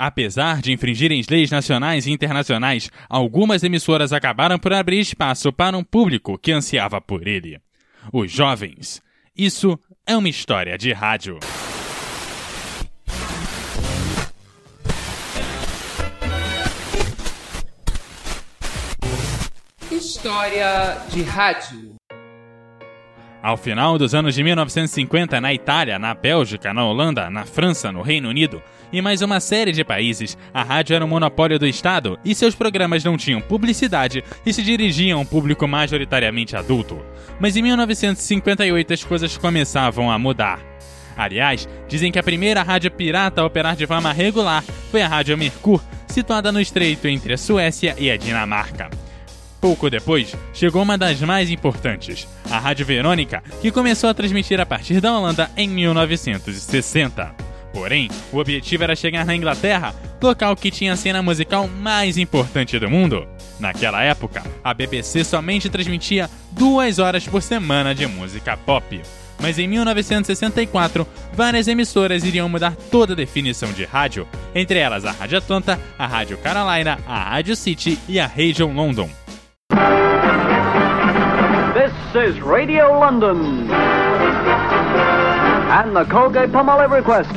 Apesar de infringirem leis nacionais e internacionais, algumas emissoras acabaram por abrir espaço para um público que ansiava por ele. Os jovens. Isso é uma história de rádio. História de rádio. Ao final dos anos de 1950, na Itália, na Bélgica, na Holanda, na França, no Reino Unido e mais uma série de países, a rádio era um monopólio do Estado e seus programas não tinham publicidade e se dirigiam a um público majoritariamente adulto. Mas em 1958 as coisas começavam a mudar. Aliás, dizem que a primeira rádio pirata a operar de forma regular foi a Rádio Mercur, situada no estreito entre a Suécia e a Dinamarca. Pouco depois, chegou uma das mais importantes, a Rádio Verônica, que começou a transmitir a partir da Holanda em 1960. Porém, o objetivo era chegar na Inglaterra, local que tinha a cena musical mais importante do mundo. Naquela época, a BBC somente transmitia duas horas por semana de música pop. Mas em 1964, várias emissoras iriam mudar toda a definição de rádio, entre elas a Rádio Atlanta, a Rádio Carolina, a Rádio City e a Radio London. This is Radio London. And the Colgate Palmolive Request.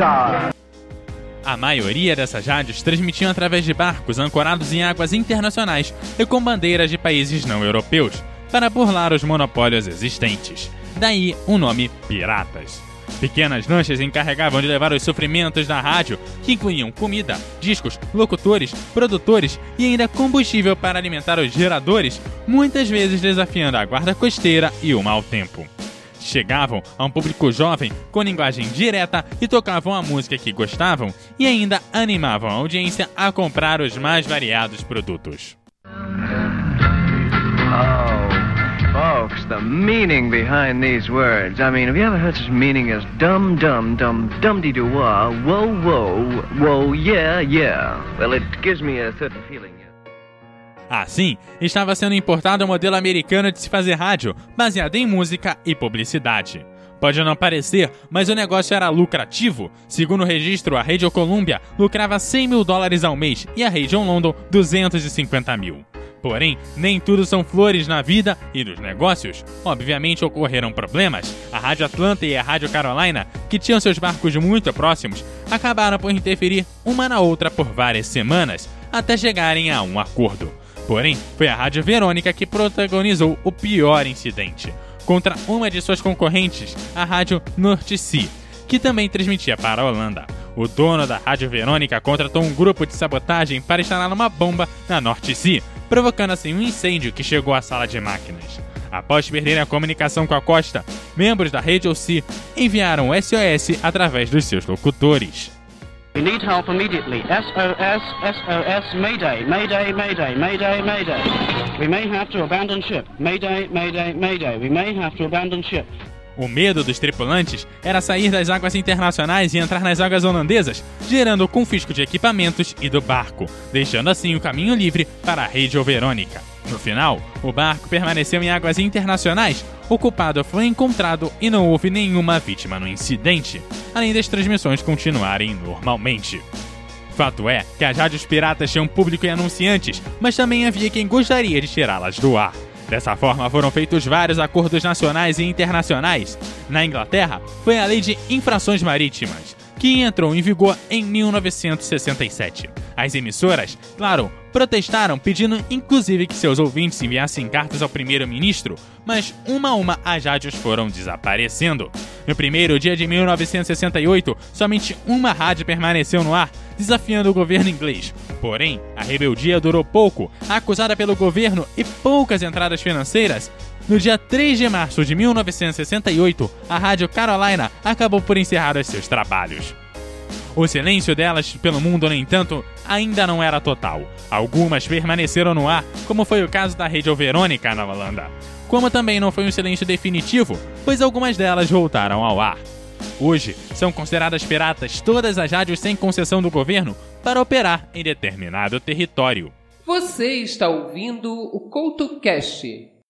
A maioria dessas rádios transmitiam através de barcos ancorados em águas internacionais e com bandeiras de países não europeus, para burlar os monopólios existentes. Daí o nome Piratas. Pequenas lanchas encarregavam de levar os sofrimentos da rádio, que incluíam comida, discos, locutores, produtores e ainda combustível para alimentar os geradores, muitas vezes desafiando a guarda costeira e o mau tempo. Chegavam a um público jovem com linguagem direta e tocavam a música que gostavam e ainda animavam a audiência a comprar os mais variados produtos. The meaning behind these words. I mean, have you ever heard such meaning as dum dum dum dum dee doo wah, whoa whoa, whoa yeah yeah? Well, it gives me a certain feeling. Assim, estava sendo importado o um modelo americano de se fazer rádio, baseado em música e publicidade. Pode não parecer, mas o negócio era lucrativo. Segundo o registro, a Radio Columbia lucrava 100 mil dólares ao mês e a Radio London 250 mil. Porém, nem tudo são flores na vida e nos negócios. Obviamente ocorreram problemas. A Rádio Atlanta e a Rádio Carolina, que tinham seus barcos muito próximos, acabaram por interferir uma na outra por várias semanas, até chegarem a um acordo. Porém, foi a Rádio Verônica que protagonizou o pior incidente, contra uma de suas concorrentes, a Rádio North Sea, que também transmitia para a Holanda. O dono da Rádio Verônica contratou um grupo de sabotagem para instalar uma bomba na North Sea, provocando assim um incêndio que chegou à sala de máquinas. Após perderem a comunicação com a costa, membros da rede OC enviaram o SOS através dos seus locutores. We need help immediately. SOS, SOS, Mayday, Mayday, Mayday, Mayday, Mayday. We may have to abandon ship. Mayday, Mayday, Mayday. We may have to abandon ship. O medo dos tripulantes era sair das águas internacionais e entrar nas águas holandesas, gerando o confisco de equipamentos e do barco, deixando assim o caminho livre para a Radio Verônica. No final, o barco permaneceu em águas internacionais, o culpado foi encontrado e não houve nenhuma vítima no incidente, além das transmissões continuarem normalmente. Fato é que as rádios piratas tinham público e anunciantes, mas também havia quem gostaria de tirá-las do ar. Dessa forma, foram feitos vários acordos nacionais e internacionais. Na Inglaterra, foi a Lei de Infrações Marítimas, que entrou em vigor em 1967. As emissoras, claro, protestaram pedindo inclusive que seus ouvintes enviassem cartas ao primeiro-ministro, mas uma a uma as rádios foram desaparecendo. No primeiro dia de 1968, somente uma rádio permaneceu no ar, desafiando o governo inglês. Porém, a rebeldia durou pouco, acusada pelo governo e poucas entradas financeiras. No dia 3 de março de 1968, a Rádio Carolina acabou por encerrar seus trabalhos. O silêncio delas pelo mundo, no entanto, ainda não era total. Algumas permaneceram no ar, como foi o caso da Rede Verônica na Holanda. Como também não foi um silêncio definitivo, pois algumas delas voltaram ao ar. Hoje, são consideradas piratas todas as rádios sem concessão do governo para operar em determinado território. Você está ouvindo o CoutoCast